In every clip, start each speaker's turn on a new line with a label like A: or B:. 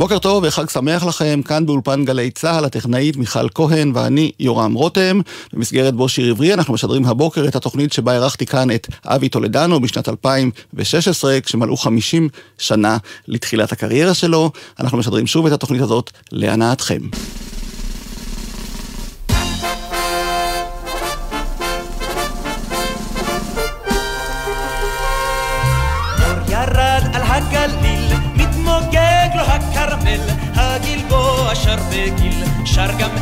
A: בוקר טוב וחג שמח לכם, כאן באולפן גלי צה"ל, הטכנאית מיכל כהן ואני יורם רותם. במסגרת בו שיר עברי אנחנו משדרים הבוקר את התוכנית שבה אירחתי כאן את אבי טולדנו בשנת 2016, כשמלאו 50 שנה לתחילת הקריירה שלו. אנחנו משדרים שוב את התוכנית הזאת להנאתכם.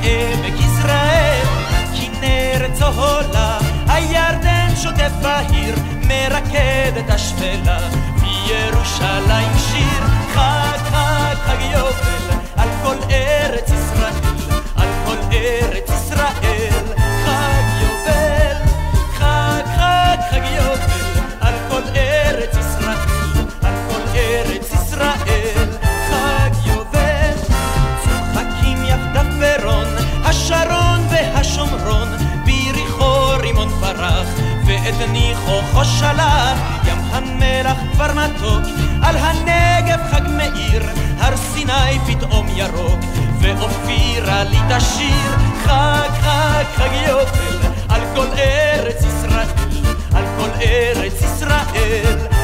B: שר גם עמק יזרעאל. הכנרת צהולה, הירדן שוטף בהיר, מרקד את השפלה, מירושלים שיר, חג חג חג יובל, ואת ניחוחו שלח, ים המלח כבר מתוק, על הנגב חג מאיר, הר סיני פתאום ירוק, ואופירה לי תשיר, חג חג חג יובל, על כל ארץ ישראל, על כל ארץ ישראל,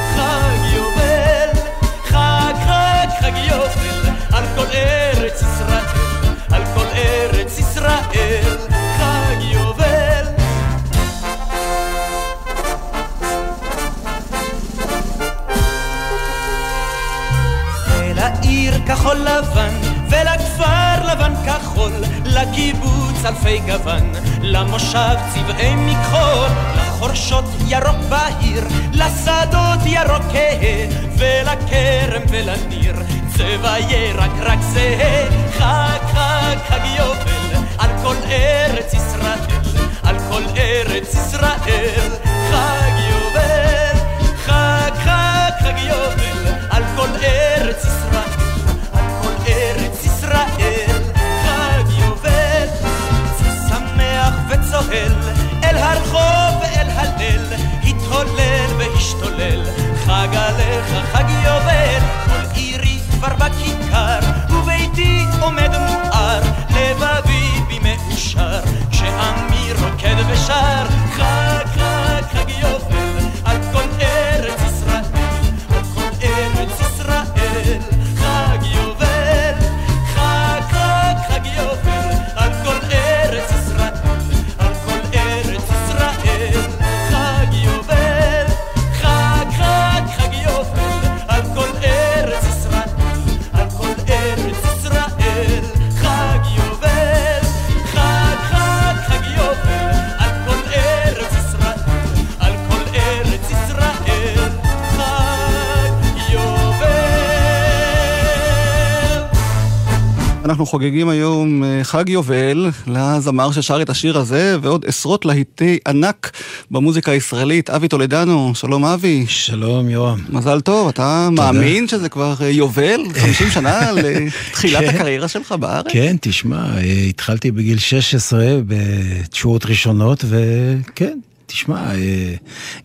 A: חוגגים היום אה, חג יובל לזמר ששר את השיר הזה ועוד עשרות להיטי ענק במוזיקה הישראלית. אבי טולדנו, שלום אבי.
C: שלום יורם.
A: מזל טוב, אתה מאמין שזה כבר אה, יובל? 50 שנה לתחילת
C: כן.
A: הקריירה שלך בארץ?
C: כן, תשמע, אה, התחלתי בגיל 16 בתשואות ראשונות, וכן, תשמע, אה,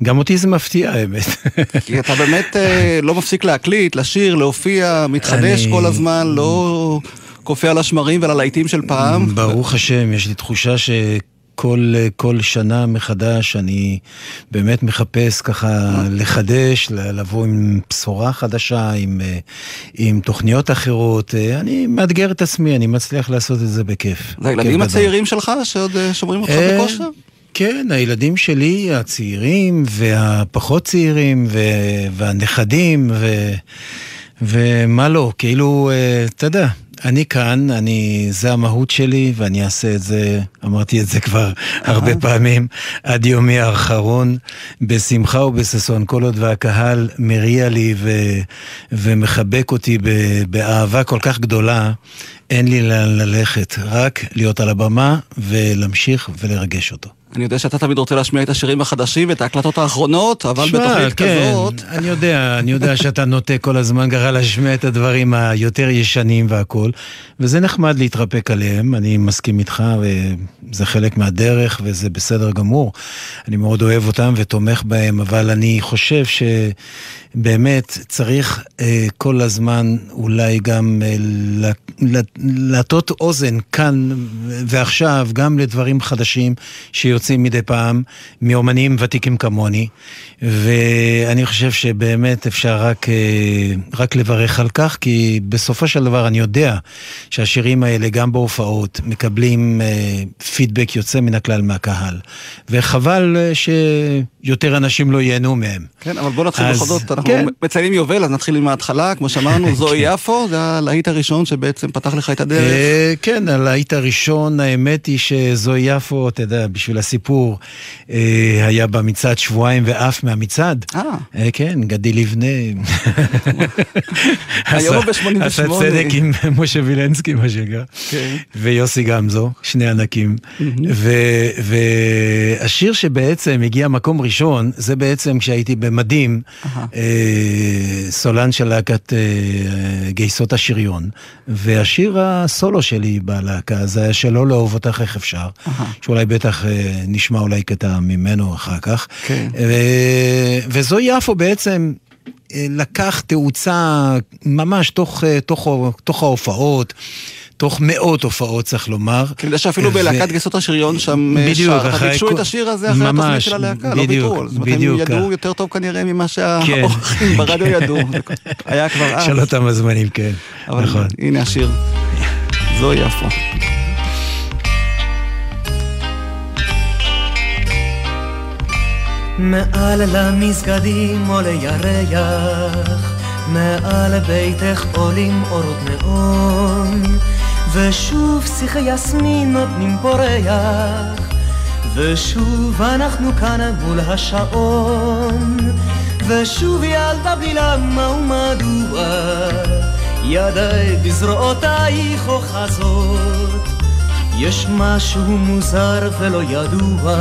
C: גם אותי זה מפתיע האמת.
A: כי אתה באמת אה, לא מפסיק להקליט, לשיר, להופיע, מתחדש
C: אני-
A: כל הזמן, לא קופא על השמרים ועל הלהיטים של פעם.
C: ברוך השם, יש לי תחושה שכל כל שנה מחדש אני באמת מחפש ככה לחדש, לבוא עם בשורה חדשה, עם, אה, עם תוכניות אחרות. אה, אני מאתגר את עצמי, אני מצליח לעשות את זה בכיף.
A: זה הילדים
C: כיף גדול.
A: הצעירים שלך שעוד אה, שומרים אותך
C: אה,
A: בכושר?
C: כן, הילדים שלי, הצעירים והפחות צעירים ו- והנכדים ו- ומה לא, כאילו, אה, אתה יודע, אני כאן, אני, זה המהות שלי ואני אעשה את זה, אמרתי את זה כבר הרבה פעמים, עד יומי האחרון, בשמחה ובששון, כל עוד והקהל מריע לי ו- ומחבק אותי ב- באהבה כל כך גדולה. אין לי לאן ללכת, רק להיות על הבמה ולהמשיך ולרגש אותו.
A: אני יודע שאתה תמיד רוצה להשמיע את השירים החדשים ואת ההקלטות האחרונות, אבל
C: שמע,
A: בתוכנית
C: כן,
A: כזאת...
C: אני יודע, אני יודע שאתה נוטה כל הזמן ככה להשמיע את הדברים היותר ישנים והכול, וזה נחמד להתרפק עליהם, אני מסכים איתך, וזה חלק מהדרך, וזה בסדר גמור. אני מאוד אוהב אותם ותומך בהם, אבל אני חושב שבאמת צריך אה, כל הזמן אולי גם אה, להטות אוזן כאן ועכשיו, גם לדברים חדשים שיוצאים מדי פעם מאומנים ותיקים כמוני, ואני חושב שבאמת אפשר רק, אה, רק לברך על כך, כי בסופו של דבר אני יודע שהשירים האלה גם בהופעות מקבלים אה, פידבק יוצא מן הכלל מהקהל, וחבל אה, שיותר אנשים לא ייהנו מהם.
A: כן, אבל בוא נתחיל בכל זאת, אנחנו
C: כן.
A: מציינים יובל, אז נתחיל עם ההתחלה, כמו שאמרנו, זוהי יפו, זה הלהיט הראשון שבעצם פתח לך את הדרך.
C: אה, כן, הלהיט הראשון, האמת היא שזוהי יפו, אתה יודע, בשביל הסיפור, אה, היה במצעד שבועיים ועף מהמצעד.
A: אה.
C: אה, כן, גדי לבנה.
A: היום הוא
C: עשה-
A: ב-88.
C: עשה צדק עם משה וילנסקי, מה שנקרא.
A: כן.
C: ויוסי גמזו, שני ענקים. והשיר שבעצם הגיע מקום ראשון, זה בעצם כשהייתי במדים, אה, סולן של להקת אה, גייסות השריון, והשיר הסולו שלי בלהקה זה היה שלא לאהוב אותך איך אפשר, שאולי בטח אה, נשמע אולי קטע ממנו אחר כך.
A: כן.
C: ו- וזו יפו בעצם... אה, לקח תאוצה ממש תוך, אה, תוך, תוך ההופעות, תוך מאות הופעות צריך לומר.
A: כי אני יודע שאפילו בלהקת גייסות השריון שם אה,
C: בדיוק,
A: שר,
C: אחרי
A: ביקשו את השיר הזה אחרי התוכנית של הלהקה, לא
C: בדיוק,
A: ויתרו.
C: בדיוק
A: הם ידעו. יותר טוב כנראה ממה
C: כן.
A: שהאורחים ברדיו ידעו. זה היה כבר אז.
C: של אותם הזמנים, כן. נכון.
A: הנה השיר. זוהי יפו.
B: מעל למסגדים עולה ירח, מעל ביתך עולים אורות נאון, ושוב שיחי יסמין נותנים פורח, ושוב אנחנו כאן מול השעון, ושוב ילדה בלי למה ומדוע, ידיי בזרועותייך אוחזות, יש משהו מוזר ולא ידוע,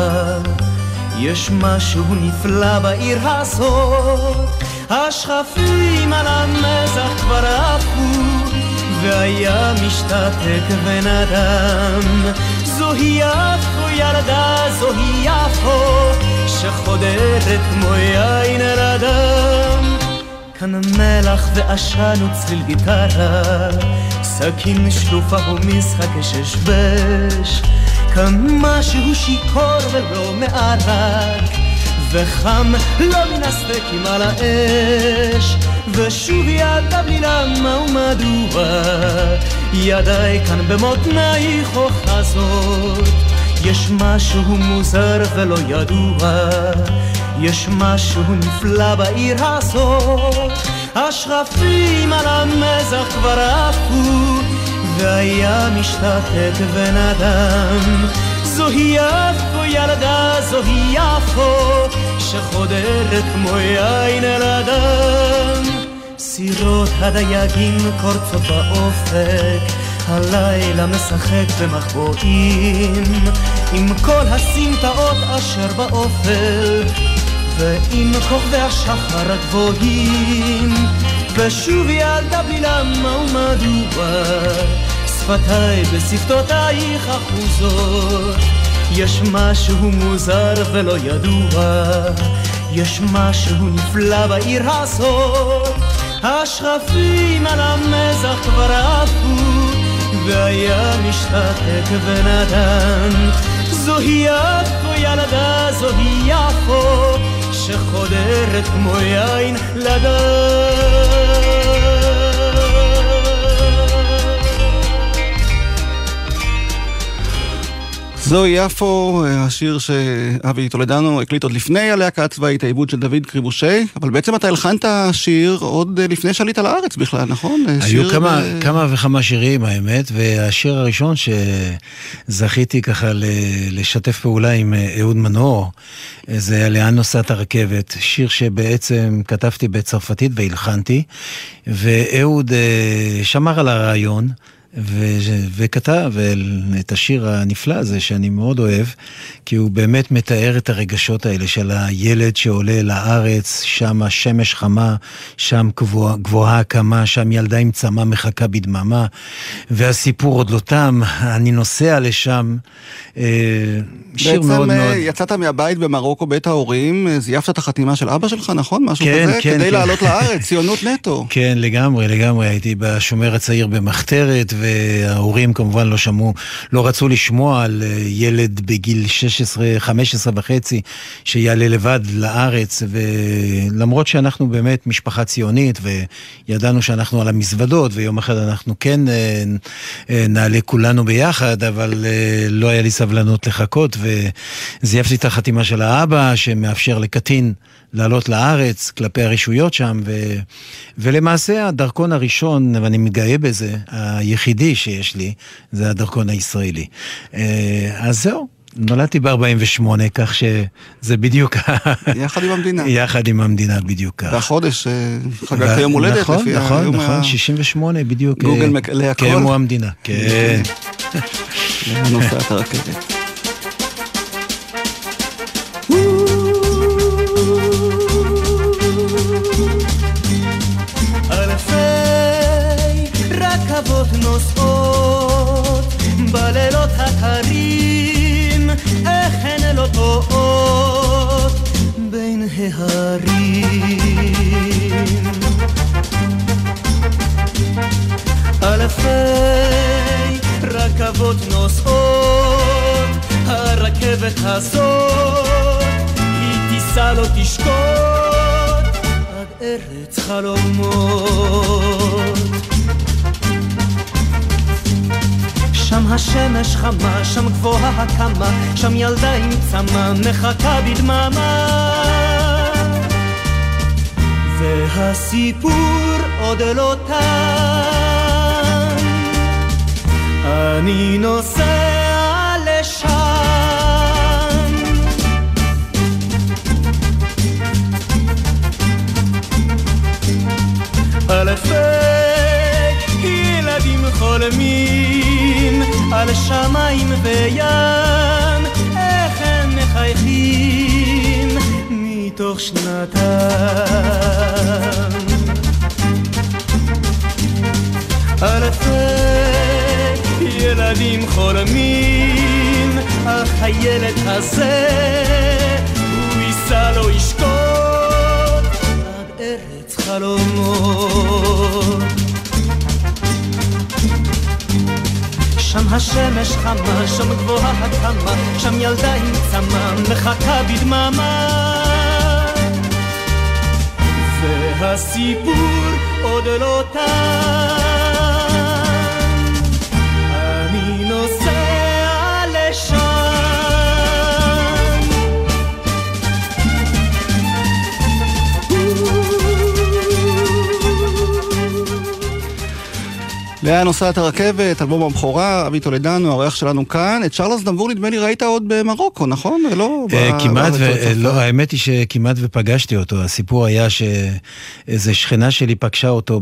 B: יש משהו נפלא בעיר הזאת, השכפים על המזח כבר עפו, והיה משתתק ונדם. זוהי יפו ילדה, זוהי יפו, שחודרת כמו יין אל הדם. כאן מלח ועשן וצליל גיטרה, סכין שלופה ומשחק ששבש. כאן משהו שיכור ולא מערק, וחם לא מן הסדקים על האש. ושוב ידה בלי למה ומדוע, ידיי כאן במותנייך אוחזות. יש משהו מוזר ולא ידוע, יש משהו נפלא בעיר הזאת. השרפים על המזח כבר עפו, והיה משתתק ונדם. זוהי יפו ילדה, זוהי יפו, שחודרת כמו יין אל הדם. סירות הדייגים קורצות באופק, הלילה משחק במחבואים, עם כל הסמטאות אשר באופל, ועם כוכבי השחר הגבוהים, ושוב ילדה בלי למה ומדוע, שפתיי בשפתותייך אחוזות. יש משהו מוזר ולא ידוע, יש משהו נפלא בעיר הזאת. השכפים על המזח כבר עפו, והיה משתתק ונדם. זוהי יפו ילדה, זוהי יפו, שחודרת כמו יין לדם.
A: זוהי יפו, השיר שאבי טולדנו הקליט עוד לפני הלהקה הצבאית, העיבוד של דוד קריבושי, אבל בעצם אתה הלחנת שיר עוד לפני שעלית לארץ בכלל, נכון?
C: היו כמה,
A: ב-
C: כמה וכמה שירים האמת, והשיר הראשון שזכיתי ככה לשתף פעולה עם אה, אהוד מנור, אה, זה היה לאן נוסעת הרכבת, שיר שבעצם כתבתי בצרפתית והלחנתי, ואהוד אה, שמר על הרעיון. ו- וכתב את השיר הנפלא הזה שאני מאוד אוהב, כי הוא באמת מתאר את הרגשות האלה של הילד שעולה לארץ, שם השמש חמה, שם גבוה, גבוהה הקמה, שם ילדה עם צמא מחכה בדממה, והסיפור עוד לא תם, אני נוסע לשם. אה,
A: שיר מאוד מאוד... בעצם יצאת מהבית במרוקו, בית ההורים, זייפת את החתימה של אבא שלך, נכון? משהו
C: כן,
A: כזה?
C: כן,
A: כדי
C: כן.
A: לעלות לארץ, ציונות נטו.
C: כן, לגמרי, לגמרי. הייתי בשומר הצעיר במחתרת, וההורים כמובן לא שמעו, לא רצו לשמוע על אה, ילד בגיל 16, 15 וחצי, שיעלה לבד לארץ, ולמרות שאנחנו באמת משפחה ציונית, וידענו שאנחנו על המזוודות, ויום אחד אנחנו כן אה, אה, נעלה כולנו ביחד, אבל לא היה לי סבלנות לחכות, וזייפתי את החתימה של האבא, שמאפשר לקטין לעלות לארץ כלפי הרשויות שם, ו... ולמעשה הדרכון הראשון, ואני מתגאה בזה, היחידי שיש לי, זה הדרכון הישראלי. אז זהו. נולדתי ב-48, כך שזה בדיוק...
A: יחד עם המדינה.
C: יחד עם המדינה, בדיוק כך.
A: והחודש חגגת יום הולדת,
C: נכון,
A: לפי
C: נכון,
A: היום
C: נכון, 68 בדיוק.
A: גוגל מקלה הכל.
C: כמו המדינה, כן.
A: נוסעת הרכבת.
B: הזאת, היא תיסע לא תשקוט עד ארץ חלומות. שם השמש חמה, שם גבוהה הקמה, שם ילדה עם צמא מחכה בדממה. והסיפור עוד לא תם, אני נוסע אלפי ילדים חולמים על שמיים וים, איך הם מחייכים מתוך שנתם. אלפי ילדים חולמים, אך הילד הזה, הוא ישקוט עד ארץ חלומות. שם השמש חמה, שם גבוהה הקמה, שם ילדה עם צמא, מחכה בדממה. והסיפור עוד לא תם,
A: לאן נוסעת הרכבת, אלבום הבכורה, אבי טולדנו, האורח שלנו כאן. את צ'רלס דמבור נדמה לי ראית עוד במרוקו, נכון? לא...
C: כמעט. לא, האמת היא שכמעט ופגשתי אותו. הסיפור היה שאיזה שכנה שלי פגשה אותו.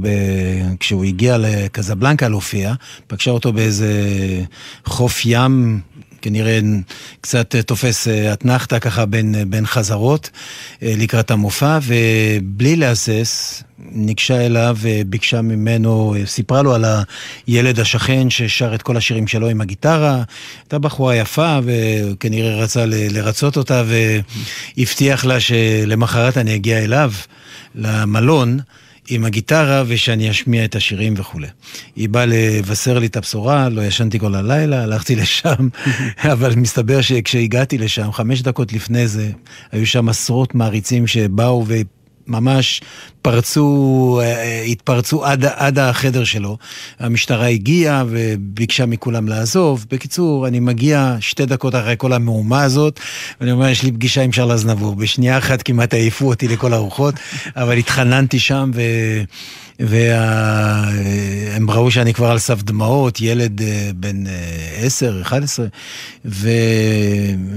C: כשהוא הגיע לקזבלנקה להופיע, פגשה אותו באיזה חוף ים. כנראה קצת תופס אתנחתא ככה בין, בין חזרות לקראת המופע, ובלי להסס, ניגשה אליו וביקשה ממנו, סיפרה לו על הילד השכן ששר את כל השירים שלו עם הגיטרה. הייתה בחורה יפה וכנראה רצה לרצות אותה והבטיח לה שלמחרת אני אגיע אליו למלון. עם הגיטרה ושאני אשמיע את השירים וכולי. היא באה לבשר לי את הבשורה, לא ישנתי כל הלילה, הלכתי לשם, אבל מסתבר שכשהגעתי לשם, חמש דקות לפני זה, היו שם עשרות מעריצים שבאו ו... ממש פרצו, התפרצו עד, עד החדר שלו. המשטרה הגיעה וביקשה מכולם לעזוב. בקיצור, אני מגיע שתי דקות אחרי כל המהומה הזאת, ואני אומר, יש לי פגישה עם שרלז נבור. בשנייה אחת כמעט העיפו אותי לכל הרוחות, אבל התחננתי שם ו... והם ראו שאני כבר על סף דמעות, ילד בן 10, 11, ו...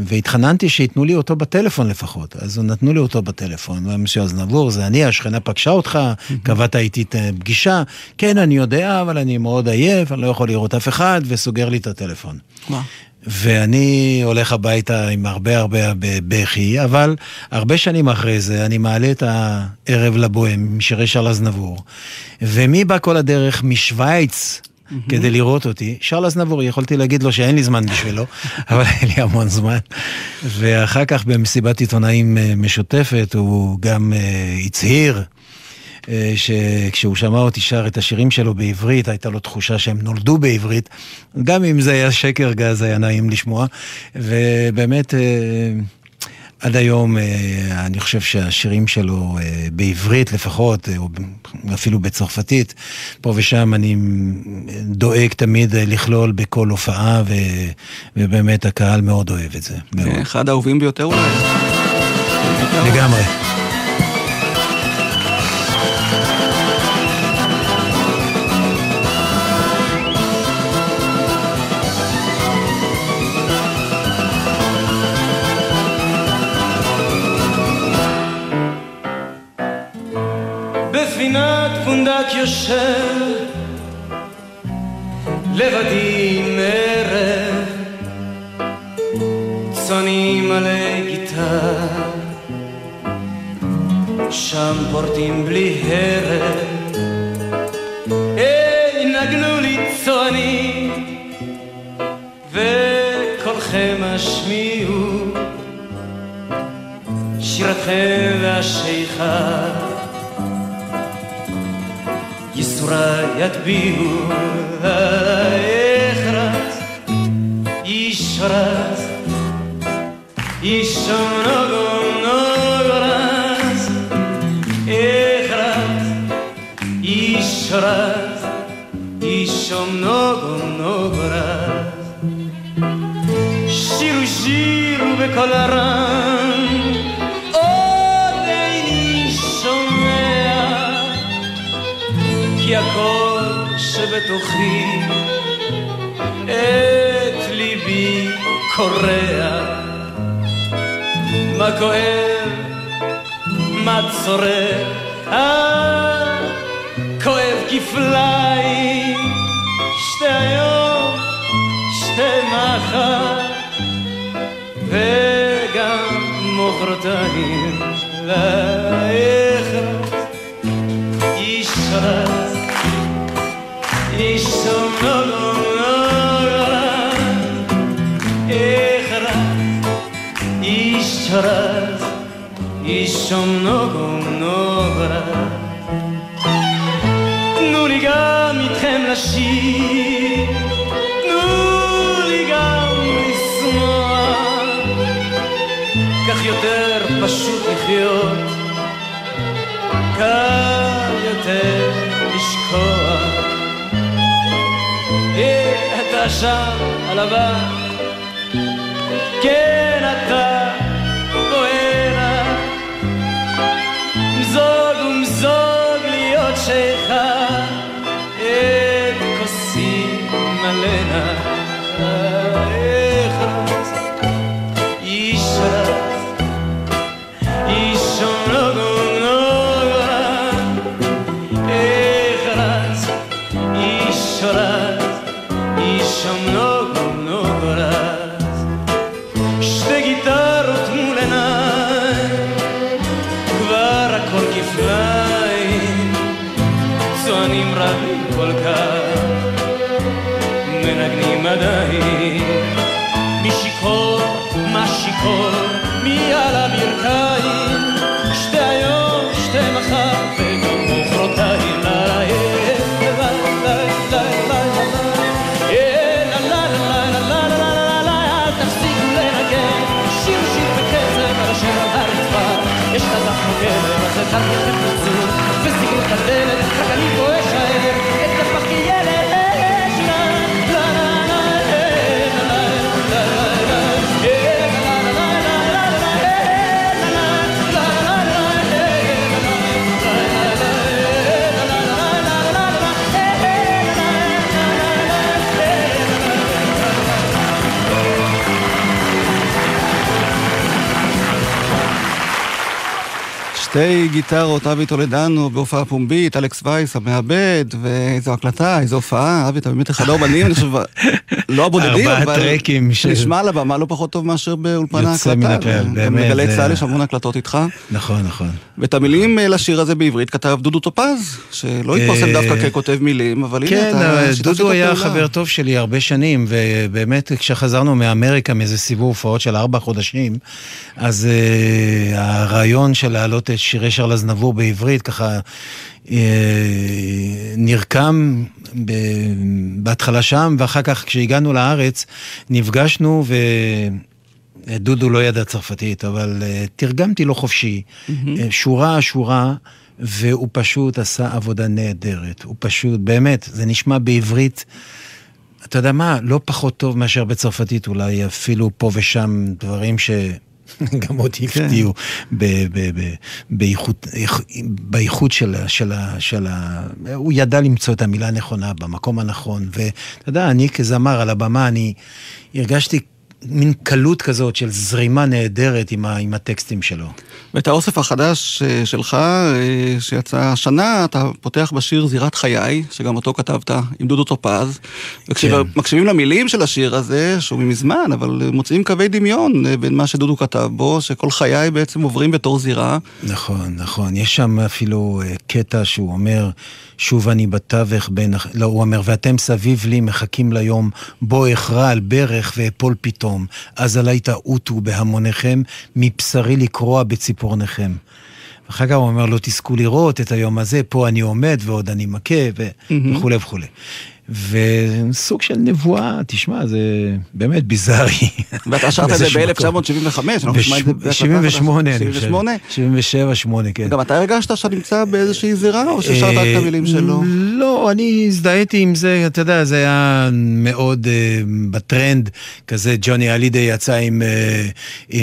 C: והתחננתי שייתנו לי אותו בטלפון לפחות. אז נתנו לי אותו בטלפון, והם שאו אז נבור, זה אני, השכנה פגשה אותך, קבעת איתי את הפגישה. כן, אני יודע, אבל אני מאוד עייף, אני לא יכול לראות אף אחד, וסוגר לי את הטלפון. ואני הולך הביתה עם הרבה הרבה בכי, אבל הרבה שנים אחרי זה אני מעלה את הערב לבוהם משירי שרל אזנבור, ומי בא כל הדרך משוויץ כדי לראות אותי. שרל אזנבור, יכולתי להגיד לו שאין לי זמן בשבילו, אבל אין לי המון זמן. ואחר כך במסיבת עיתונאים אה, משותפת הוא גם אה, הצהיר. אה, שכשהוא שמע אותי שר את השירים שלו בעברית, הייתה לו תחושה שהם נולדו בעברית. גם אם זה היה שקר גז, היה נעים לשמוע. ובאמת... עד היום אה, אני חושב שהשירים שלו אה, בעברית לפחות, אה, או אפילו בצרפתית, פה ושם אני דואג תמיד לכלול בכל הופעה, ובאמת הקהל מאוד אוהב את זה.
A: אחד האהובים ביותר אולי.
C: לגמרי.
B: יושב לבדי מערב צאני מלא גיטר שם פורטים בלי הרב היי נגנו לי צאני וקולכם השמיעו שירתכם והשיכה صبرا يتبيه يخرس يشرس يشنقم نقرس يخرس يشرس يشم نقم نقرس شيرو شيرو بكل رأس שבתוכי את ליבי קורע. מה כואב, מה צורר, אה, כואב כפליים. שתי היום, שתי מחר. וגם מחרתיים לאחר ישרת όσο νόγονόρα Nous les gars, mi trem la chie Nous les gars, mi sma כך יותר פשוט לחיות קל יותר לשכוח את העשן הלבן שתי גיטרות,
A: אבי טולדנו בהופעה פומבית, אלכס וייס המעבד, ואיזו הקלטה, איזו הופעה, אבי אתה באמת אחד האומנים, אני חושב, לא הבודדים, אבל נשמע על הבמה לא פחות טוב מאשר באולפן
C: יוצא
A: ההקלטה.
C: מן הכלל, באמת,
A: בגלי צה"ל יש המון הקלטות איתך.
C: נכון, נכון.
A: ואת המילים אה, לשיר הזה בעברית כתב דודו טופז, שלא התפרסם
C: אה,
A: דווקא ככותב מילים, אבל הנה
C: כן,
A: אתה שיתפת
C: דודו היה. חבר טוב שלי הרבה שנים, ובאמת כשחזרנו מאמריקה מאיזה סיבוב הופעות של ארבע חודשים, אז uh, הרעיון של להעלות את שירי שרל אזנבור בעברית ככה uh, נרקם ב- בהתחלה שם, ואחר כך כשהגענו לארץ נפגשנו ו... דודו לא ידע צרפתית, אבל uh, תרגמתי לו חופשי, mm-hmm. שורה שורה, והוא פשוט עשה עבודה נהדרת. הוא פשוט, באמת, זה נשמע בעברית, אתה יודע מה, לא פחות טוב מאשר בצרפתית, אולי אפילו פה ושם דברים ש... גם אותי הפתיעו ב- ב- באיכות, של ה... הוא ידע למצוא את המילה הנכונה במקום הנכון, ואתה יודע, אני כזמר על הבמה, אני הרגשתי מין קלות כזאת של זרימה נהדרת עם, ה, עם הטקסטים שלו.
A: ואת האוסף החדש אה, שלך, אה, שיצא השנה, אתה פותח בשיר זירת חיי, שגם אותו כתבת עם דודו טופז. וכשמקשיבים למילים של השיר הזה, שהוא מזמן, אבל מוצאים קווי דמיון אה, בין מה שדודו כתב בו, שכל חיי בעצם עוברים בתור זירה.
C: נכון, נכון. יש שם אפילו קטע שהוא אומר, שוב אני בתווך בין... הח-" לא, הוא אומר, ואתם סביב לי מחכים ליום בו אכרע על ברך ואפול פתאום. אז עלי תעוטו בהמוניכם, מבשרי לקרוע בציפורניכם. אחר כך הוא אומר, לא תזכו לראות את היום הזה, פה אני עומד ועוד אני מכה, ו... וכולי וכולי. וסוג של נבואה, תשמע, זה באמת ביזארי.
A: ואתה שרת את זה
C: באיזשהו מקום.
A: ב-1975, אנחנו נשמע את זה בהקלטה
C: ב-78,
A: חדשה.
C: אני חושב.
A: 78?
C: 77, 8, כן.
A: גם אתה הרגשת שאתה נמצא באיזושהי זירה, או ששרת רק את המילים שלו?
C: לא, אני הזדהיתי עם זה, אתה יודע, זה היה מאוד uh, בטרנד, כזה ג'וני הלידי יצא עם, uh,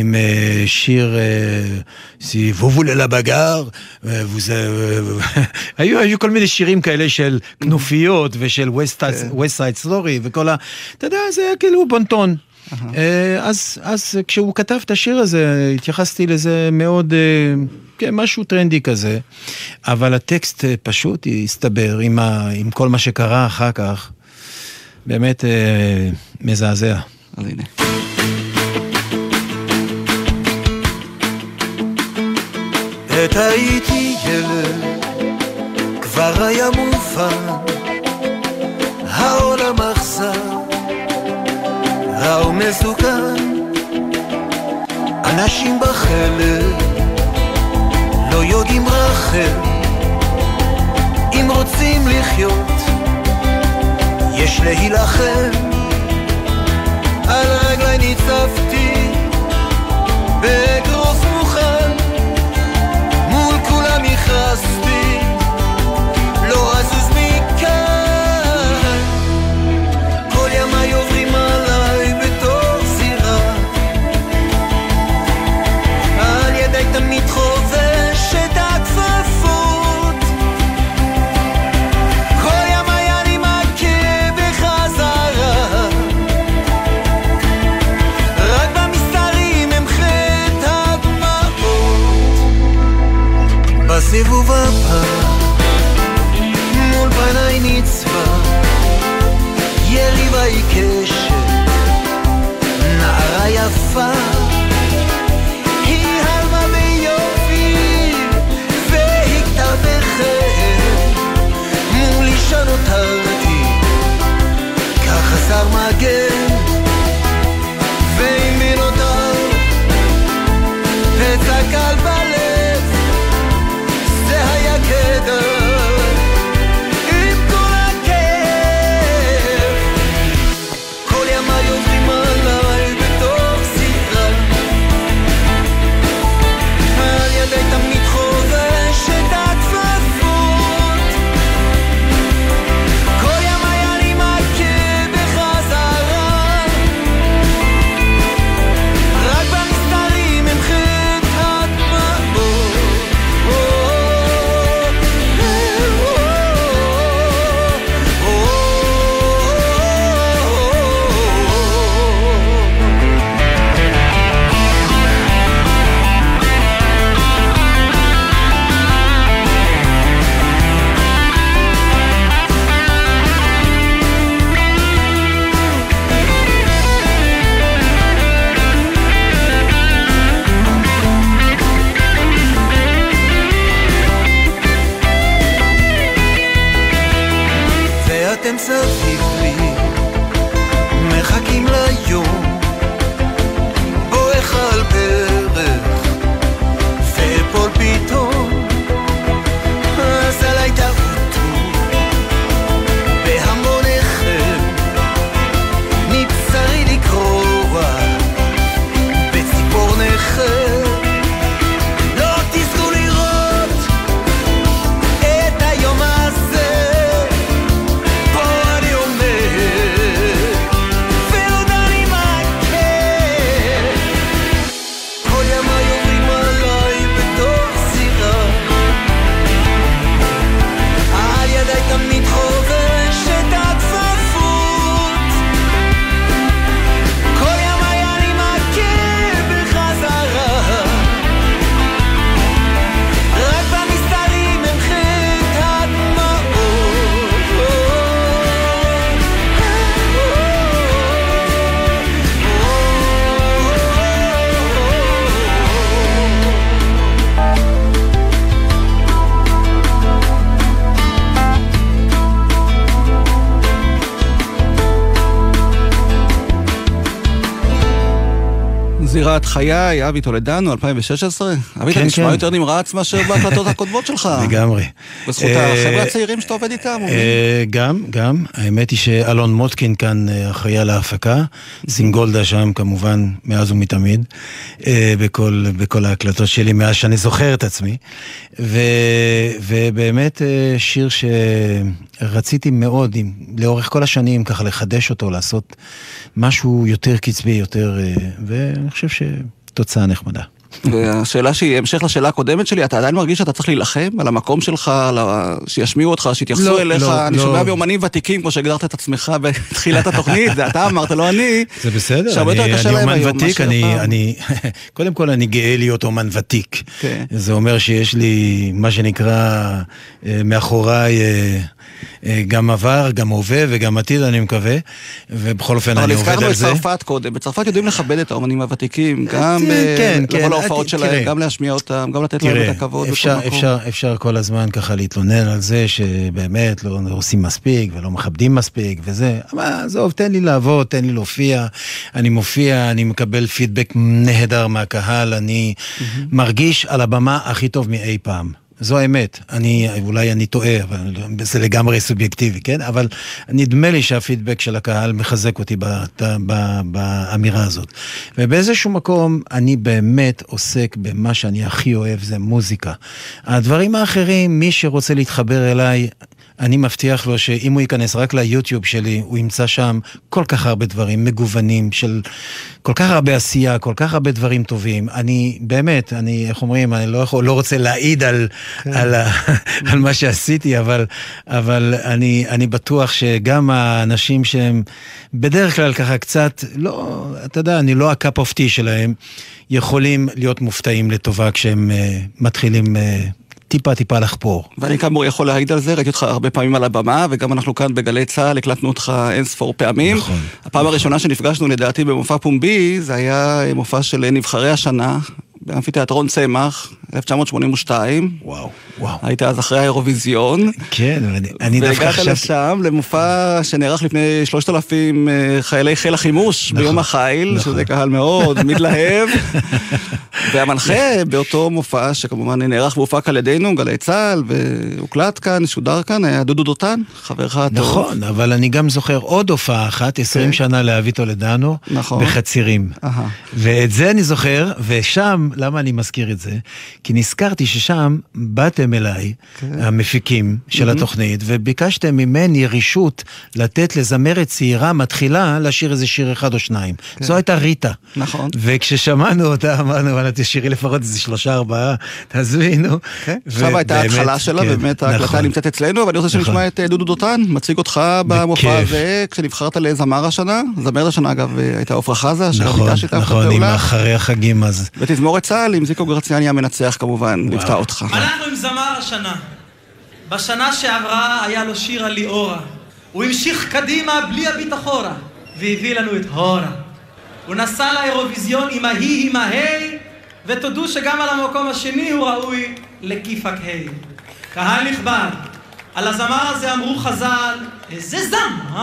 C: עם uh, שיר סי וובול אל הבגר, היו, היו כל מיני שירים כאלה של כנופיות ושל ווסט Side Story וכל ה... אתה יודע, זה היה כאילו בונטון. אה, אז, אז כשהוא כתב את השיר הזה, התייחסתי לזה מאוד, כן, משהו טרנדי כזה, אבל הטקסט פשוט הסתבר עם, ה, עם כל מה שקרה אחר כך, באמת מזעזע.
A: אז הנה.
D: עת הייתי ילד, כבר היה מובן, העולם אכזר, רע ומסוכן, אנשים בחלק לא יודעים רחל, אם רוצים לחיות, יש להילחם, על רגלי ניצבתי, באגרוף מוכן, מול
A: זירת חיי, אבי טולדנו, 2016. אבי, אתה
C: כן,
A: נשמע
C: כן.
A: יותר נמרץ מאשר בהקלטות הקודמות שלך.
C: לגמרי.
A: בזכות
C: אה,
A: החבר'ה הצעירים שאתה עובד איתם.
C: אה, גם, גם. האמת היא שאלון מוטקין כאן אה, אחראי על ההפקה. סינגולדה שם כמובן מאז ומתמיד, בכל, ההקלטות שלי, מאז שאני זוכר את עצמי. ובאמת שיר שרציתי מאוד, עם- לאורך כל השנים, ככה לחדש אותו, לעשות משהו יותר קצבי, יותר... אה, ואני חושב שתוצאה נחמדה.
A: והשאלה שהיא המשך לשאלה הקודמת שלי, אתה עדיין מרגיש שאתה צריך להילחם על המקום שלך, על ה... שישמיעו אותך, שיתייחסו
C: לא,
A: אליך?
C: לא,
A: אני
C: לא.
A: שומע מאומנים ותיקים, כמו שהגדרת את עצמך בתחילת התוכנית, זה אתה אמרת, לא אני.
C: זה בסדר, אני, אני
A: להם
C: אומן ותיק, אני. אני, קודם כל אני גאה להיות אומן ותיק.
A: כן.
C: זה אומר שיש לי, מה שנקרא, אה, מאחוריי אה, אה, גם עבר, גם הווה וגם עתיד, אני מקווה, ובכל אופן
A: אבל
C: אני עובד
A: הזכרנו
C: על
A: את
C: זה.
A: צרפת קודם, בצרפת יודעים לכבד את האומנים הוותיקים, גם
C: כן,
A: אה,
C: כן,
A: להופעות
C: את-
A: שלהם. גם להשמיע אותם, גם לתת להם את הכבוד
C: אפשר כל הזמן ככה להתלונן על זה שבאמת לא עושים מספיק ולא מכבדים מספיק וזה, אבל עזוב, תן לי לעבוד, תן לי להופיע. אני מופיע, אני מקבל פידבק נהדר מהקהל, אני מרגיש על הבמה הכי טוב מאי פעם. זו האמת, אני, אולי אני טועה, אבל זה לגמרי סובייקטיבי, כן? אבל נדמה לי שהפידבק של הקהל מחזק אותי באמירה הזאת. ובאיזשהו מקום אני באמת עוסק במה שאני הכי אוהב, זה מוזיקה. הדברים האחרים, מי שרוצה להתחבר אליי, אני מבטיח לו שאם הוא ייכנס רק ליוטיוב שלי, הוא ימצא שם כל כך הרבה דברים מגוונים של כל כך הרבה עשייה, כל כך הרבה דברים טובים. אני באמת, אני, איך אומרים, אני לא, יכול, לא רוצה להעיד על, על, ה, על מה שעשיתי, אבל, אבל אני, אני בטוח שגם האנשים שהם בדרך כלל ככה קצת, לא, אתה יודע, אני לא ה cup of tea שלהם, יכולים להיות מופתעים לטובה כשהם אה, מתחילים... אה, טיפה טיפה לחפור.
A: ואני כאמור יכול להעיד על זה, ראיתי אותך הרבה פעמים על הבמה, וגם אנחנו כאן בגלי צה"ל הקלטנו אותך אין ספור פעמים.
C: נכון,
A: הפעם הראשונה שנפגשנו לדעתי במופע פומבי, זה היה מופע של נבחרי השנה, באמפיתיאטרון צמח, 1982.
C: וואו, וואו.
A: היית אז אחרי האירוויזיון.
C: כן, אני, אני דווקא
A: והגעת
C: חשבתי...
A: לשם למופע שנערך לפני 3,000 אה, חיילי חיל החימוש
C: נכון,
A: ביום החיל,
C: נכון.
A: שזה קהל מאוד מתלהב. והמנחה באותו מופע, שכמובן נערך והופק על ידינו, גלי צה"ל, והוקלט כאן, שודר כאן, היה דודו דותן, חברך הטוב.
C: נכון, אבל אני גם זוכר עוד הופעה אחת, 20
A: כן.
C: שנה לאבי טולדנו,
A: נכון.
C: בחצירים.
A: אהה.
C: ואת זה אני זוכר, ושם, למה אני מזכיר את זה? כי נזכרתי ששם באתם אליי,
A: כן.
C: המפיקים של התוכנית, וביקשתם ממני רשות לתת לזמרת צעירה מתחילה לשיר איזה שיר אחד או שניים. זו הייתה ריטה.
A: כן. נכון.
C: וכששמענו אותה, אמרנו, וואלה, תשאירי לפחות איזה שלושה, ארבעה, תעזבי, נו.
A: כן, עכשיו הייתה ההתחלה שלה,
C: כן,
A: באמת ההקלטה
C: נכון.
A: נמצאת אצלנו, אבל אני רוצה שנשמע
C: נכון.
A: את אה, דודו דותן, מציג אותך במופע. הזה, כשנבחרת לזמר השנה, זמרת השנה אגב אה, הייתה עפרה חזה,
C: נכון, נכון, עם אחרי החגים אז.
A: ותזמורת צה"ל עם זיקו גרציאני המנצח כמובן, ליוותה אותך.
D: אנחנו עם זמר השנה. בשנה שעברה היה לו שיר על ליאורה. הוא המשיך קדימה בלי הביט אחורה, והביא לנו את הורה. הוא נסע לאירוויזיון עם ההיא עם ההי, ותודו שגם על המקום השני הוא ראוי לכיפק ה'. קהל נכבד, על הזמר הזה אמרו חז"ל, איזה זם,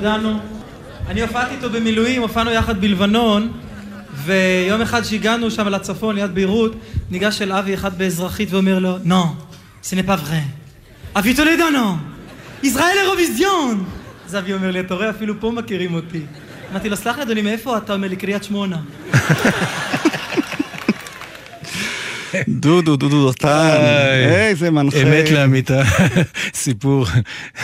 D: טולדנו.
B: אני הופעתי איתו במילואים, הופענו יחד בלבנון, ויום אחד שהגענו שם לצפון, ליד ביירות, ניגש אל אבי אחד באזרחית ואומר לו, נו, זה נפה vrai. אבי טולדנו! ישראל אירוויזיון! אז אבי אומר לי, אתה רואה, אפילו פה מכירים אותי. אמרתי לו, סלח לי אדוני, מאיפה אתה? אומר לי, קריית שמונה.
A: דודו, דודו דותן, איזה מנחה.
C: אמת לאמיתה, סיפור,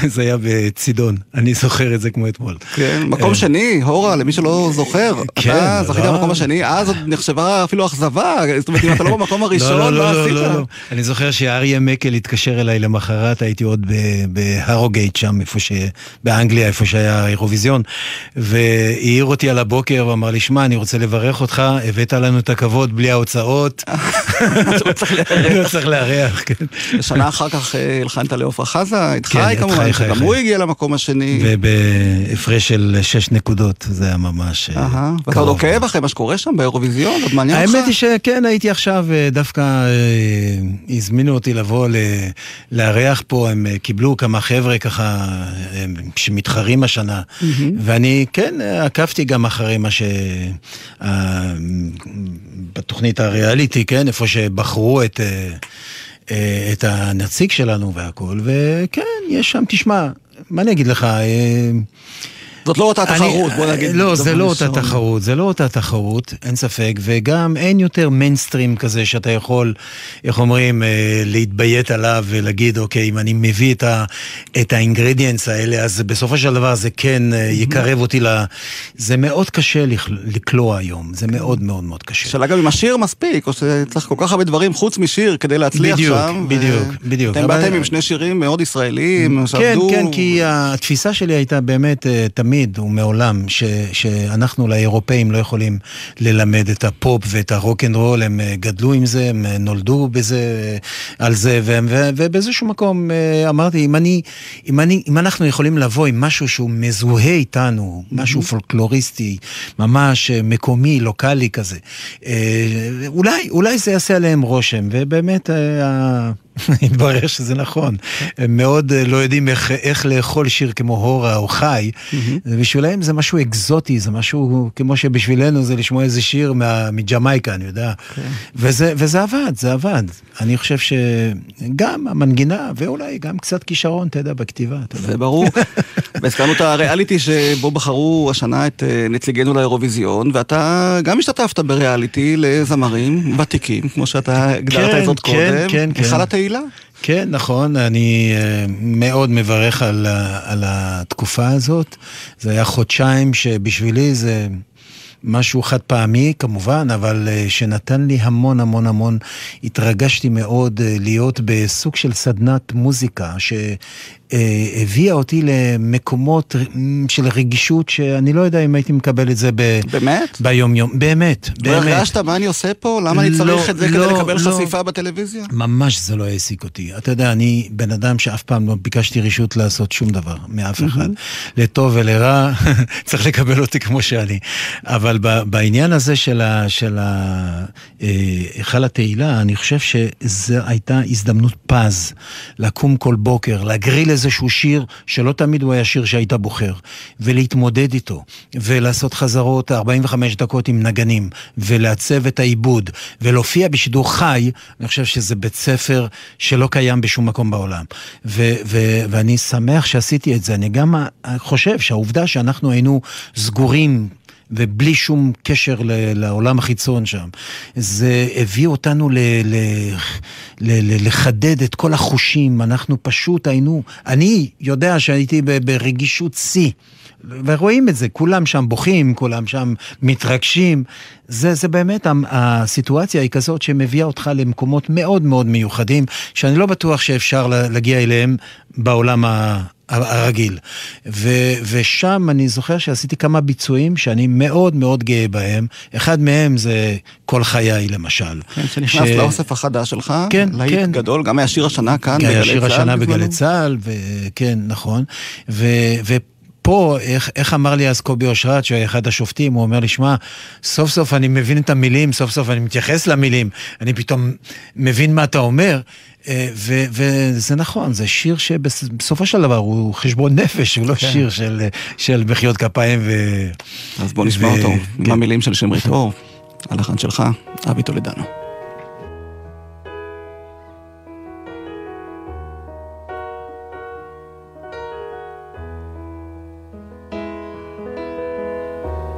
C: זה היה בצידון, אני זוכר את זה כמו אתמול.
A: כן, מקום
C: אה,
A: שני, הורה, למי שלא זוכר.
C: כן,
A: אתה זכית
C: לא.
A: במקום השני, אז עוד נחשבה אפילו אכזבה. זאת אומרת, אם אתה לא במקום הראשון,
C: לא, לא, לא,
A: עשית?
C: לא, לא. אני זוכר שאריה מקל התקשר אליי למחרת, הייתי עוד בהרוגייט שם, איפה ש... באנגליה, איפה שהיה האירוויזיון, והעיר אותי על הבוקר ואמר לי, שמע, אני רוצה לברך אותך, הבאת לנו את הכבוד בלי ההוצאות.
A: לא צריך
C: לא צריך לארח, כן.
A: שנה אחר כך אה, הלחנת לעופרה חזה, את
C: כן,
A: חי
C: את
A: כמובן, שגם. הוא הגיע למקום השני.
C: ובהפרש של שש נקודות, זה היה ממש אה,
A: אהה, ואתה עוד
C: קרוב.
A: עוקב אחרי מה שקורה שם באירוויזיון? עוד מעניין אותך?
C: האמת היא שכן, הייתי עכשיו, אה, דווקא אה, הזמינו אותי לבוא לארח פה, הם אה, קיבלו כמה חבר'ה ככה אה, שמתחרים השנה, ואני כן אה, עקבתי גם אחרי מה ש... אה, בתוכנית הריאליטי, כן, איפה שבחרו את... אה, אה, את הנציג שלנו והכל, וכן, יש שם, תשמע, מה אני אגיד לך, אה,
A: זאת לא אותה
C: אני-
A: תחרות, בוא נגיד.
C: לא, זה לא אותה. תחרות, זה לא אותה תחרות, אין ספק, וגם אין יותר מיינסטרים כזה שאתה יכול, איך אומרים, אה, להתביית עליו ולהגיד, אוקיי, אם אני מביא את, ה, את האינגרדיאנס האלה, אז בסופו של דבר זה כן אה, יקרב אותי ל... זה מאוד קשה לקלוע היום, זה מאוד מאוד מאוד קשה.
A: שאלה גם אם השיר מספיק, או שצריך כל כך הרבה דברים חוץ משיר כדי להצליח
C: בדיוק,
A: שם. ו-
C: בדיוק, בדיוק.
A: אתם באתם עם שני שירים מאוד ישראלים,
C: כן,
A: שעבדו.
C: כן, כי התפיסה שלי הייתה באמת אה, תמיד ומעולם, ש, שאנחנו לאירופאים לא יכולים ללמד את הפופ ואת הרוק אנד רול, הם אה, גדלו עם זה, הם אה, נולדו בזה, אה, על זה, והם- ו, ובאיזשהו מקום אמרתי, אם, אני, אם, אני, אם אנחנו יכולים לבוא עם משהו שהוא מזוהה איתנו, משהו פולקלוריסטי, ממש מקומי, לוקאלי כזה, אולי, אולי זה יעשה עליהם רושם, ובאמת... התברר שזה נכון. הם מאוד אה, לא יודעים איך, איך לאכול שיר כמו הורה או חי. בשבילם זה משהו אקזוטי, זה משהו כמו שבשבילנו זה לשמוע איזה שיר מה, מג'מייקה, אני יודע. וזה, וזה עבד, זה עבד. אני חושב שגם המנגינה, ואולי גם קצת כישרון, אתה יודע, בכתיבה.
A: זה ברור. והזכרנו את הריאליטי שבו בחרו השנה את אה, נציגינו לאירוויזיון, ואתה גם השתתפת בריאליטי לזמרים ותיקים, כמו שאתה הגדרת את זאת
C: כן,
A: קודם.
C: כן, כן.
A: היכל התהילה?
C: כן, נכון, אני אה, מאוד מברך על, על התקופה הזאת. זה היה חודשיים שבשבילי זה משהו חד פעמי כמובן, אבל אה, שנתן לי המון המון המון, התרגשתי מאוד אה, להיות בסוג של סדנת מוזיקה, שהביאה אותי למקומות של רגישות שאני לא יודע אם הייתי מקבל את זה ב...
A: באמת?
C: ביום יום, באמת,
A: לא
C: באמת.
A: הרגשת מה אני עושה פה? למה אני
C: לא,
A: צריך את זה כדי
C: לא,
A: לקבל
C: לא.
A: חשיפה בטלוויזיה?
C: ממש זה לא העסיק אותי. אתה יודע, אני בן אדם שאף פעם לא ביקשתי רשות לעשות שום דבר מאף אחד. לטוב ולרע, צריך לקבל אותי כמו שאני. אבל בעניין הזה של אה, היכל התהילה, אני חושב שזו הייתה הזדמנות פז לקום כל בוקר, להגריל איזשהו שיר שלא תמיד הוא היה שיר שהיית בוחר, ולהתמודד איתו, ולעשות חזרות 45 דקות עם נגנים, ולעצב את העיבוד, ולהופיע בשידור חי, אני חושב שזה בית ספר שלא קיים בשום מקום בעולם. ו- ו- ואני שמח שעשיתי את זה. אני גם חושב שהעובדה שאנחנו היינו סגורים ובלי שום קשר לעולם החיצון שם. זה הביא אותנו ל- ל- ל- ל- לחדד את כל החושים, אנחנו פשוט היינו, אני יודע שהייתי ברגישות שיא. ורואים את זה, כולם שם בוכים, כולם שם מתרגשים. זה, זה באמת, הסיטואציה היא כזאת שמביאה אותך למקומות מאוד מאוד מיוחדים, שאני לא בטוח שאפשר לה- להגיע אליהם בעולם ה... הרגיל. ו, ושם אני זוכר שעשיתי כמה ביצועים שאני מאוד מאוד גאה בהם. אחד מהם זה כל חיי למשל.
A: כן, שנכנס
C: ש...
A: לאוסף החדש שלך,
C: כן,
A: להיט
C: כן.
A: גדול, גם היה שיר השנה כאן בגלי צה"ל.
C: היה שיר השנה בגלי צה"ל, וכן, נכון. ו, ו... פה, איך, איך אמר לי אז קובי אושרת, שהיה אחד השופטים, הוא אומר לי, שמע, סוף סוף אני מבין את המילים, סוף סוף אני מתייחס למילים, אני פתאום מבין מה אתה אומר, אה, ו- וזה נכון, זה שיר שבסופו של דבר הוא חשבון נפש, הוא לא כן. שיר של, של מחיאות כפיים ו...
A: אז בוא נשמע ו- אותו, כן. עם של שמרית אור, הלחן שלך, אבי טולדנו.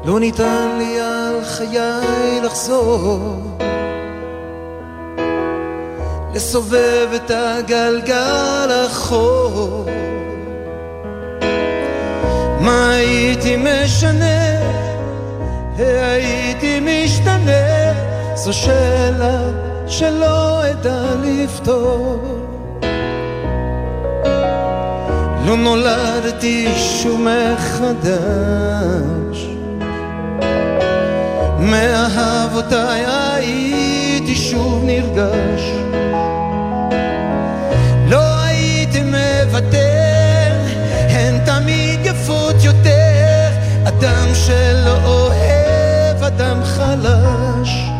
D: לא ניתן לי על חיי לחזור לסובב את הגלגל אחור. מה הייתי משנה? הייתי משתנה? זו שאלה שלא אדע לפתור. לא נולדתי שום מחדש. מאהבותיי הייתי שוב נרגש. שלא אוהב אדם חלש.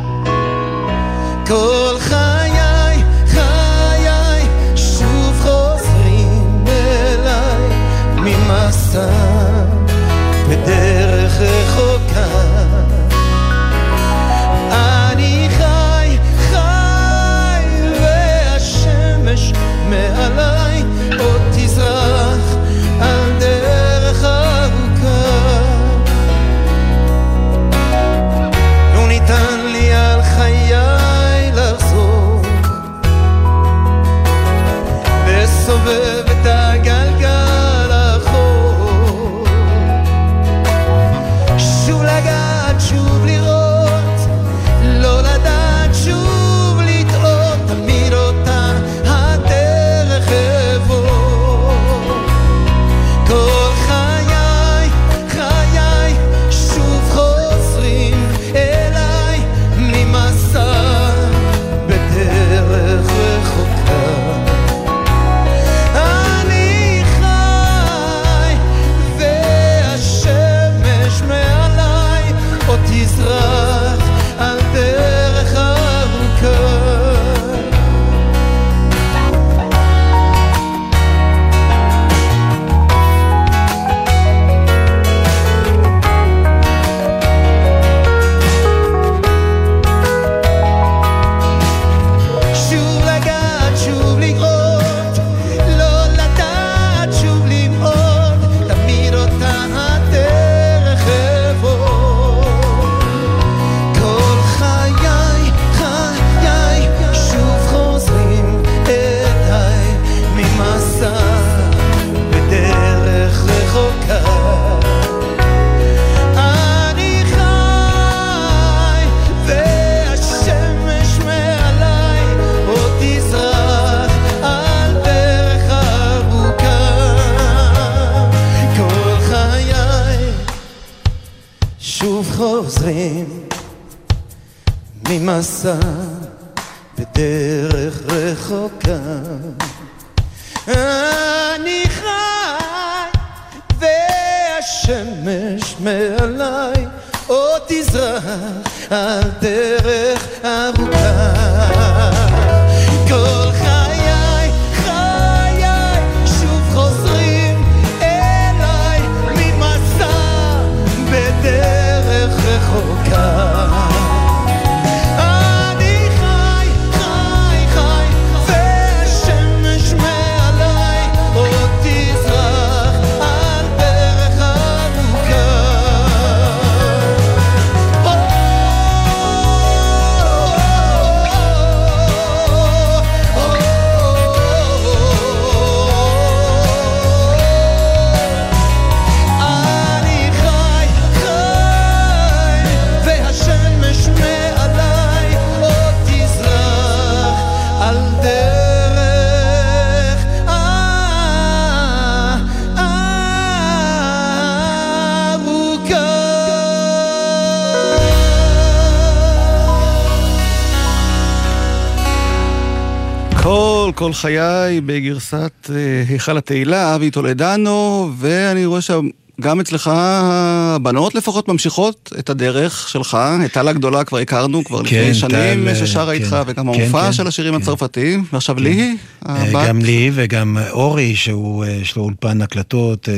D: גדול, כל חיי,
A: בגרסת אה, היכל התהילה, אבי טולדנו, ואני רואה שם...
D: גם אצלך הבנות לפחות ממשיכות את הדרך שלך, את טל הגדולה כבר הכרנו כבר
C: כן,
D: לפני שנים
C: טל,
D: ששרה
C: כן.
D: איתך, וגם
C: כן,
D: המופע
C: כן,
D: של השירים
C: כן.
D: הצרפתיים, ועכשיו
C: כן.
D: ליהי,
C: אה,
D: הבת.
C: גם לי וגם אורי, שהוא, אה, יש לו אולפן הקלטות אה,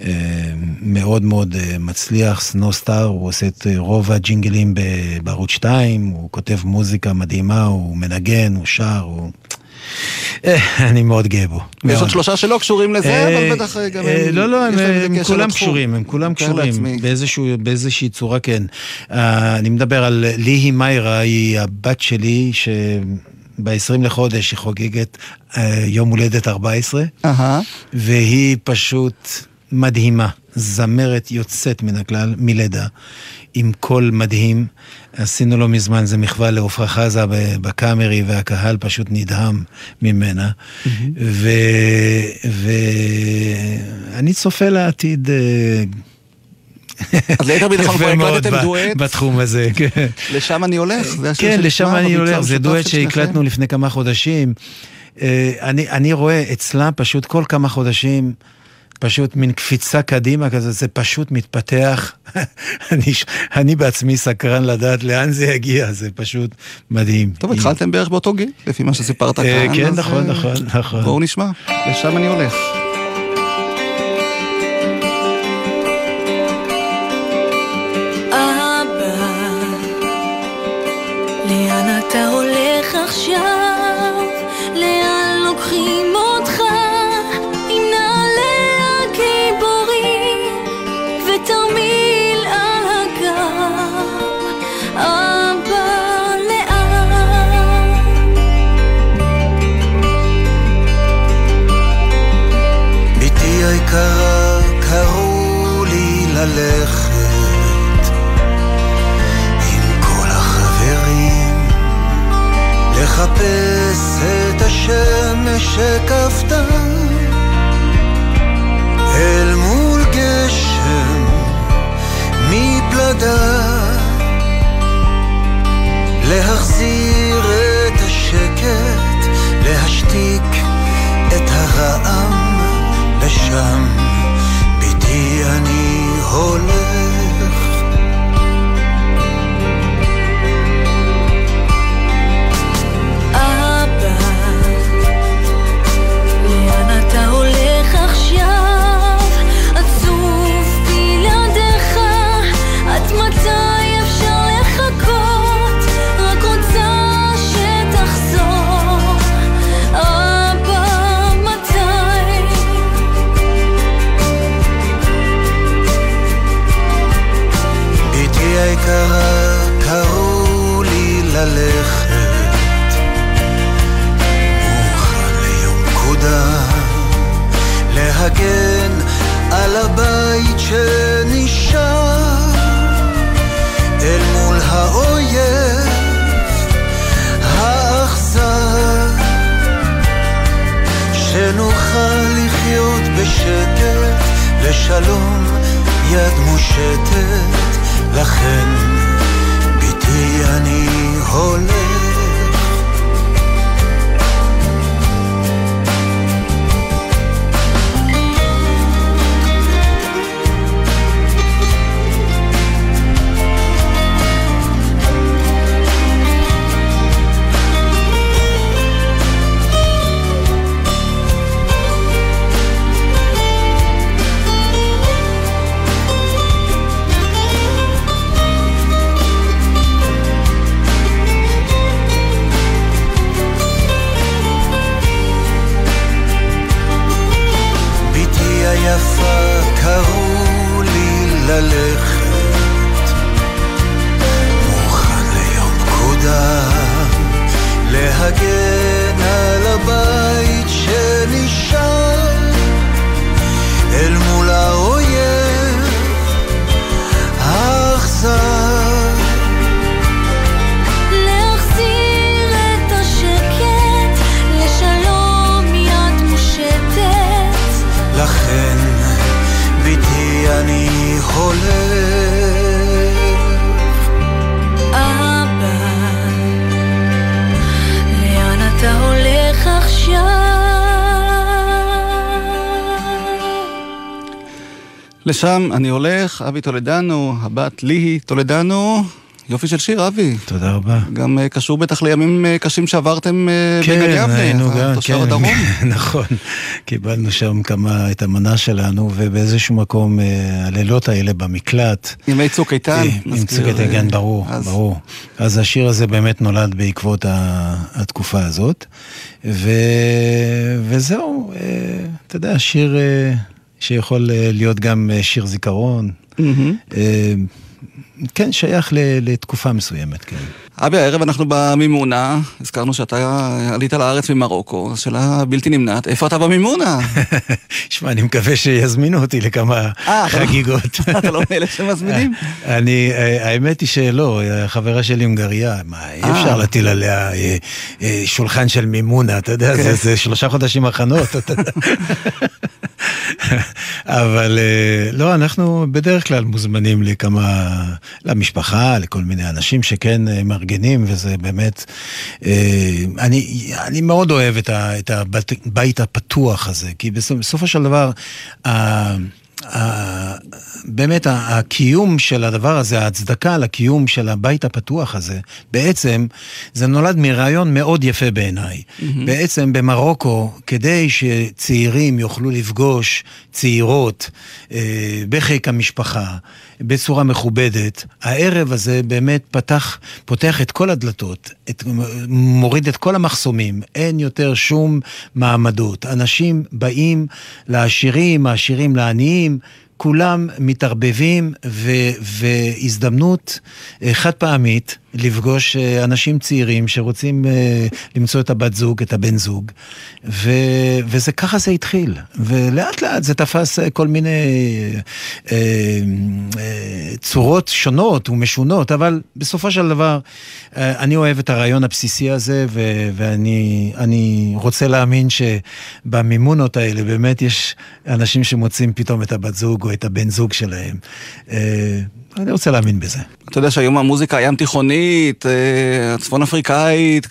C: אה, מאוד מאוד אה, מצליח, סנוסטאר, הוא עושה את אה, רוב הג'ינגלים בערוץ 2, הוא כותב מוזיקה מדהימה, הוא מנגן, הוא שר, הוא... אה, אני מאוד גאה בו.
D: יש עוד. שלושה שלא קשורים לזה,
C: אה,
D: אבל בטח אה, גם הם,
C: לא, לא, הם, כולם. קשורים, הם כולם
D: מתאר
C: קשורים, באיזושהי צורה כן. אני מדבר על ליהי מיירה, היא הבת שלי, שב-20 לחודש היא חוגגת יום הולדת 14,
D: אהה.
C: והיא פשוט מדהימה, זמרת יוצאת מן הכלל, מלידה, עם קול מדהים. עשינו לא מזמן איזה מחווה לעפרה חזה בקאמרי, והקהל פשוט נדהם ממנה. ואני צופה לעתיד... אה,
D: אז ליתר ביטחון כבר הקלטתם דואט.
C: בתחום הזה, כן.
D: לשם אני הולך,
C: כן, לשם אני הולך, זה דואט. שהקלטנו לפני כמה חודשים. אה, אני, אני רואה אצלה פשוט כל כמה חודשים, פשוט מין קפיצה קדימה כזה, זה פשוט מתפתח. אני, אני בעצמי סקרן לדעת לאן זה יגיע, זה פשוט מדהים.
D: טוב, התחלתם בערך באותו גיל, לפי מה שסיפרת
C: אה,
D: כאן.
C: כן, נכון,
D: אה,
C: נכון, נכון.
D: בואו נשמע, לשם אני הולך.
E: לשם אני הולך,
A: אבי טולדנו, הבת ליהי טולדנו. יופי של שיר, אבי.
C: תודה רבה.
A: גם אה, קשור בטח לימים אה, קשים שעברתם אה, בגן יבנה,
C: היינו גם,
A: תושב
C: כן,
A: הדרום.
C: נכון. קיבלנו שם כמה, את המנה שלנו, ובאיזשהו מקום, אה, הלילות האלה במקלט.
A: ימי צוק איתן,
C: אה, עם
A: נזכיר,
C: צוק איתן, כן, ברור,
A: אז-
C: ברור. אז השיר הזה באמת נולד בעקבות ה- התקופה הזאת. ו... וזהו, אתה יודע, שיר אה, שיכול אה, להיות גם אה, שיר זיכרון. אה, כן, שייך לתקופה מסוימת, כן.
A: אבי, הערב אנחנו במימונה, הזכרנו שאתה עלית לארץ ממרוקו, השאלה בלתי נמנעת, איפה אתה במימונה?
C: שמע, אני מקווה שיזמינו אותי לכמה
A: אה, לא-
C: חגיגות.
A: אתה לא מאלה שמזמינים?
C: אני, אה, האמת היא שלא, חברה שלי הונגריה, מה, אי אפשר
A: אה.
C: להטיל עליה שולחן של מימונה, אתה יודע,
A: כן.
C: זה- שלושה חודשים הכנות. אתה יודע. אבל לא, אנחנו בדרך כלל מוזמנים לכמה, למשפחה, לכל מיני אנשים שכן אה, מארגנים, וזה באמת, אה, אני, אני מאוד אוהב את, את הבית הפתוח הזה, כי בסופ- בסופו של דבר, באמת הקיום של הדבר הזה, ההצדקה לקיום של הבית הפתוח הזה, בעצם זה נולד מרעיון מאוד יפה בעיניי. בעצם במרוקו, כדי שצעירים יוכלו לפגוש צעירות אה, בחיק המשפחה, בצורה מכובדת, הערב הזה באמת פתח, פותח את כל הדלתות, את, מוריד את כל המחסומים, אין יותר שום מעמדות. אנשים באים לעשירים, העשירים לעניים. כולם מתערבבים והזדמנות אה, חד פעמית לפגוש אה, אנשים צעירים שרוצים אה, למצוא את הבת זוג, את הבן זוג, ו- וזה ככה זה התחיל, ולאט לאט זה תפס אה, כל מיני אה, אה, צורות שונות ומשונות, אבל בסופו של דבר אה, אני אוהב את הרעיון הבסיסי הזה, ו- ואני אני רוצה להאמין שבמימונות האלה באמת יש אנשים שמוצאים פתאום את הבת זוג או את הבן זוג שלהם. אה, אני רוצה להאמין בזה.
A: אתה יודע שהיום המוזיקה הים תיכונית, אה, הצפון אפריקאית,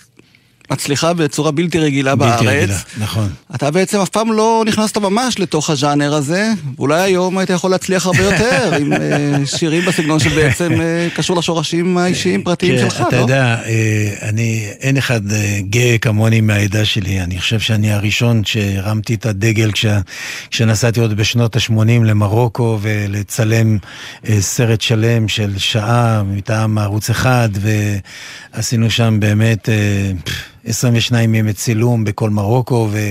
A: מצליחה בצורה בלתי רגילה
C: בלתי
A: בארץ.
C: רגילה, נכון.
A: אתה בעצם אף פעם לא נכנסת ממש לתוך הז'אנר הזה, ואולי היום היית יכול להצליח הרבה יותר עם אה, שירים בסגנון שבעצם אה, קשור לשורשים האישיים פרטיים
C: כן,
A: שלך,
C: אתה
A: לא?
C: יודע, אה, אני, אין אחד אה, גאה כמוני מהעדה שלי. אני חושב שאני הראשון שהרמתי את הדגל כש, כשנסעתי עוד בשנות ה-80 למרוקו ולצלם סרט שלם של שעה מטעם ערוץ אחד, ועשינו שם באמת... אה, 22 ימי צילום בכל מרוקו, ו,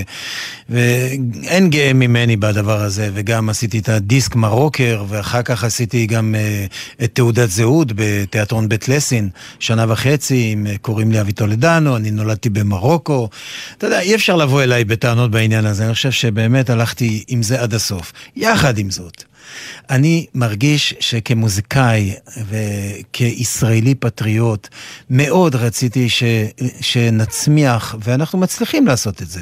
C: ואין גאה ממני בדבר הזה, וגם עשיתי את הדיסק מרוקר, ואחר כך עשיתי גם uh, את תעודת זהות בתיאטרון בית לסין, שנה וחצי, עם, uh, קוראים לי אבי טולדנו, אני נולדתי במרוקו. אתה יודע, אי אפשר לבוא אליי בטענות בעניין הזה, אני חושב שבאמת הלכתי עם זה עד הסוף. יחד עם זאת. אני מרגיש שכמוזיקאי וכישראלי פטריוט, מאוד רציתי ש, שנצמיח, ואנחנו מצליחים לעשות את זה.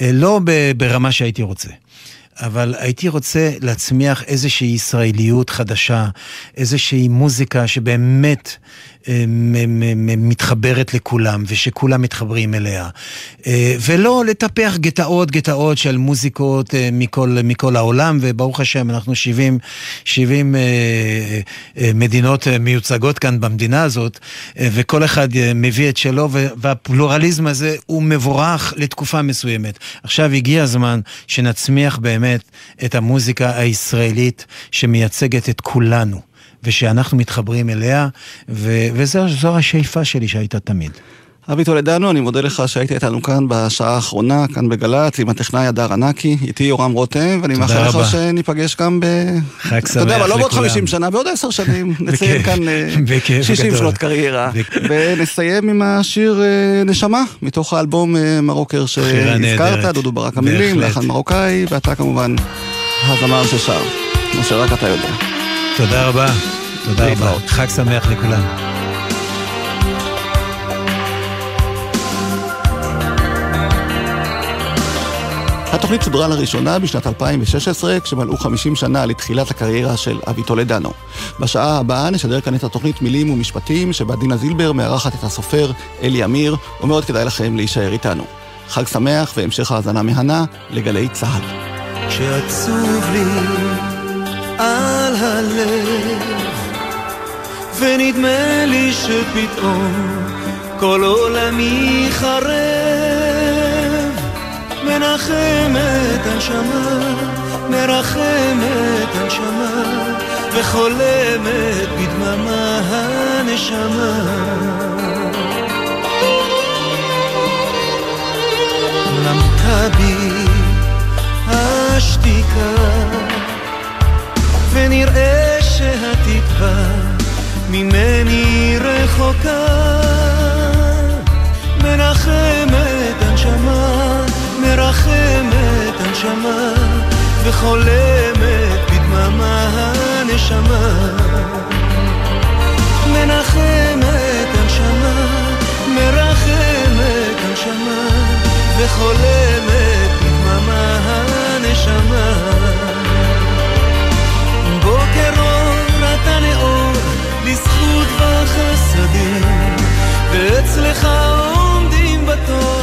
C: אה, לא ברמה שהייתי רוצה. אבל הייתי רוצה להצמיח איזושהי ישראליות חדשה, איזושהי מוזיקה שבאמת מתחברת לכולם, ושכולם מתחברים אליה. אה, ולא לטפח גטאות גטאות של מוזיקות אה, מכל, מכל העולם, וברוך השם, אנחנו 70, 70 אה, אה, מדינות אה, מיוצגות כאן במדינה הזאת, אה, וכל אחד אה, מביא את שלו, והפלורליזם הזה הוא מבורך לתקופה מסוימת. עכשיו הגיע הזמן שנצמיח באמת את המוזיקה הישראלית שמייצגת את כולנו. ושאנחנו מתחברים אליה, ו- וזו השאיפה שלי שהייתה תמיד.
A: אבי טולדנו, אני מודה לך שהיית איתנו כאן בשעה האחרונה, כאן בגל"צ, עם הטכנאי הדר ענקי, איתי יורם רותם, ואני מאחל לך. שניפגש גם ב...
C: חג
A: אתה יודע,
C: שמח
A: אבל לא בעוד
C: לכולם.
A: 50 שנה, בעוד 10 שנים. נציין כאן אה,
C: בכיף
A: 60
C: גדול.
A: שנות קריירה. ונסיים עם השיר אה, נשמה, מתוך האלבום אה, מרוקר שהזכרת. דודו ברק המילים. לחן מרוקאי, ואתה כמובן הזמר ששר, כמו שרק אתה יודע.
C: תודה רבה. תודה רבה. חג שמח לכולם.
A: התוכנית שודרה לראשונה בשנת 2016, כשמלאו 50 שנה לתחילת הקריירה של אבי טולדנו. בשעה הבאה נשדר כאן את התוכנית מילים ומשפטים, שבה דינה זילבר מארחת את הסופר אלי אמיר, ומאוד כדאי לכם להישאר איתנו. חג שמח והמשך האזנה מהנה לגלי צה"ל.
D: כשעצוב לי
B: על הלב, ונדמה לי שפתאום כל עולמי חרב, מנחמת הנשמה, מרחמת הנשמה, וחולמת בדממה הנשמה. למתה בי השתיקה, ונראה שהתקווה ממני רחוקה. מנחמת הנשמה, מרחמת הנשמה, וחולמת בדממה הנשמה. מנחמת הנשמה, מרחמת הנשמה, וחולמת בדממה הנשמה. לזכות וחסדים, ואצלך עומדים בתור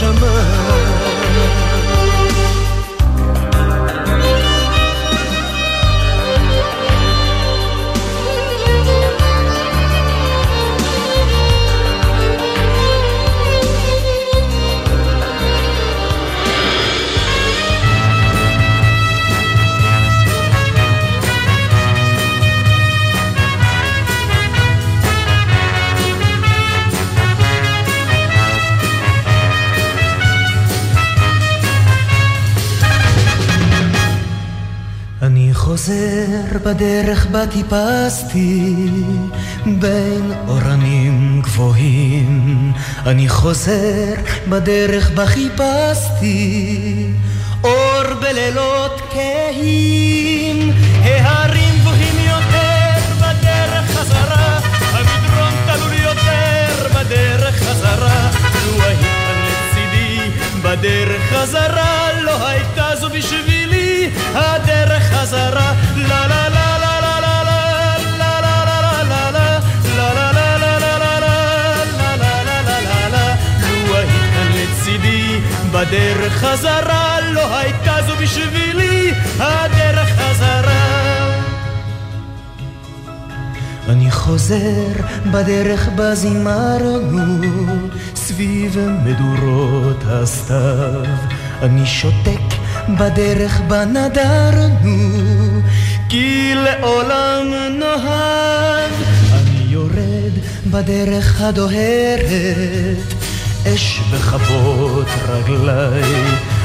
B: chemin. בדרך בה טיפסתי בין אורנים גבוהים. אני חוזר בדרך בה חיפשתי אור בלילות כהים. ההרים גבוהים יותר בדרך חזרה המדרון תלול יותר בדרך חזרה. לו היית כאן לצידי בדרך חזרה לא הייתה זו בשבילי הדרך חזרה. לה לה לה בדרך חזרה לא הייתה זו בשבילי הדרך חזרה. אני חוזר בדרך בה זימרנו סביב מדורות הסתיו. אני שותק בדרך בה נדרנו כי לעולם נאהב. אני יורד בדרך הדוהרת
D: אש בכבות רגלי,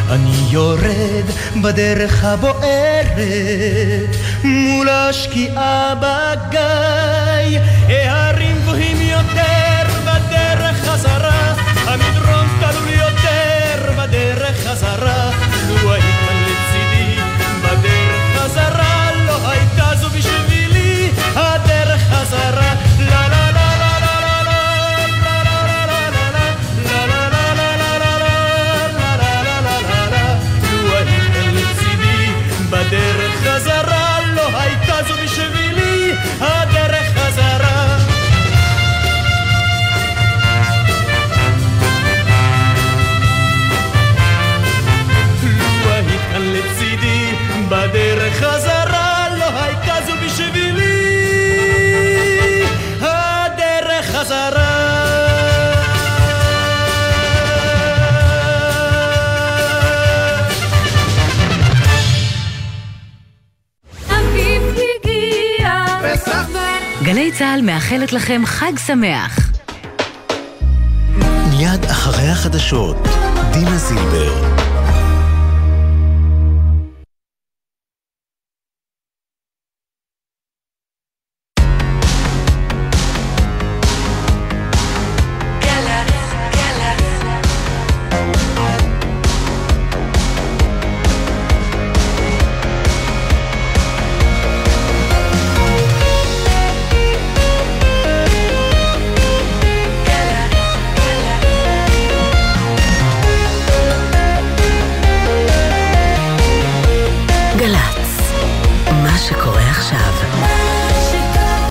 D: אני יורד בדרך הבוערת, מול השקיעה בגיא,
B: ההרים גבוהים יותר בדרך חזרה, המדרון תלוי יותר.
F: צה"ל מאחלת לכם חג שמח.
G: מיד אחרי החדשות, דינה זילבר.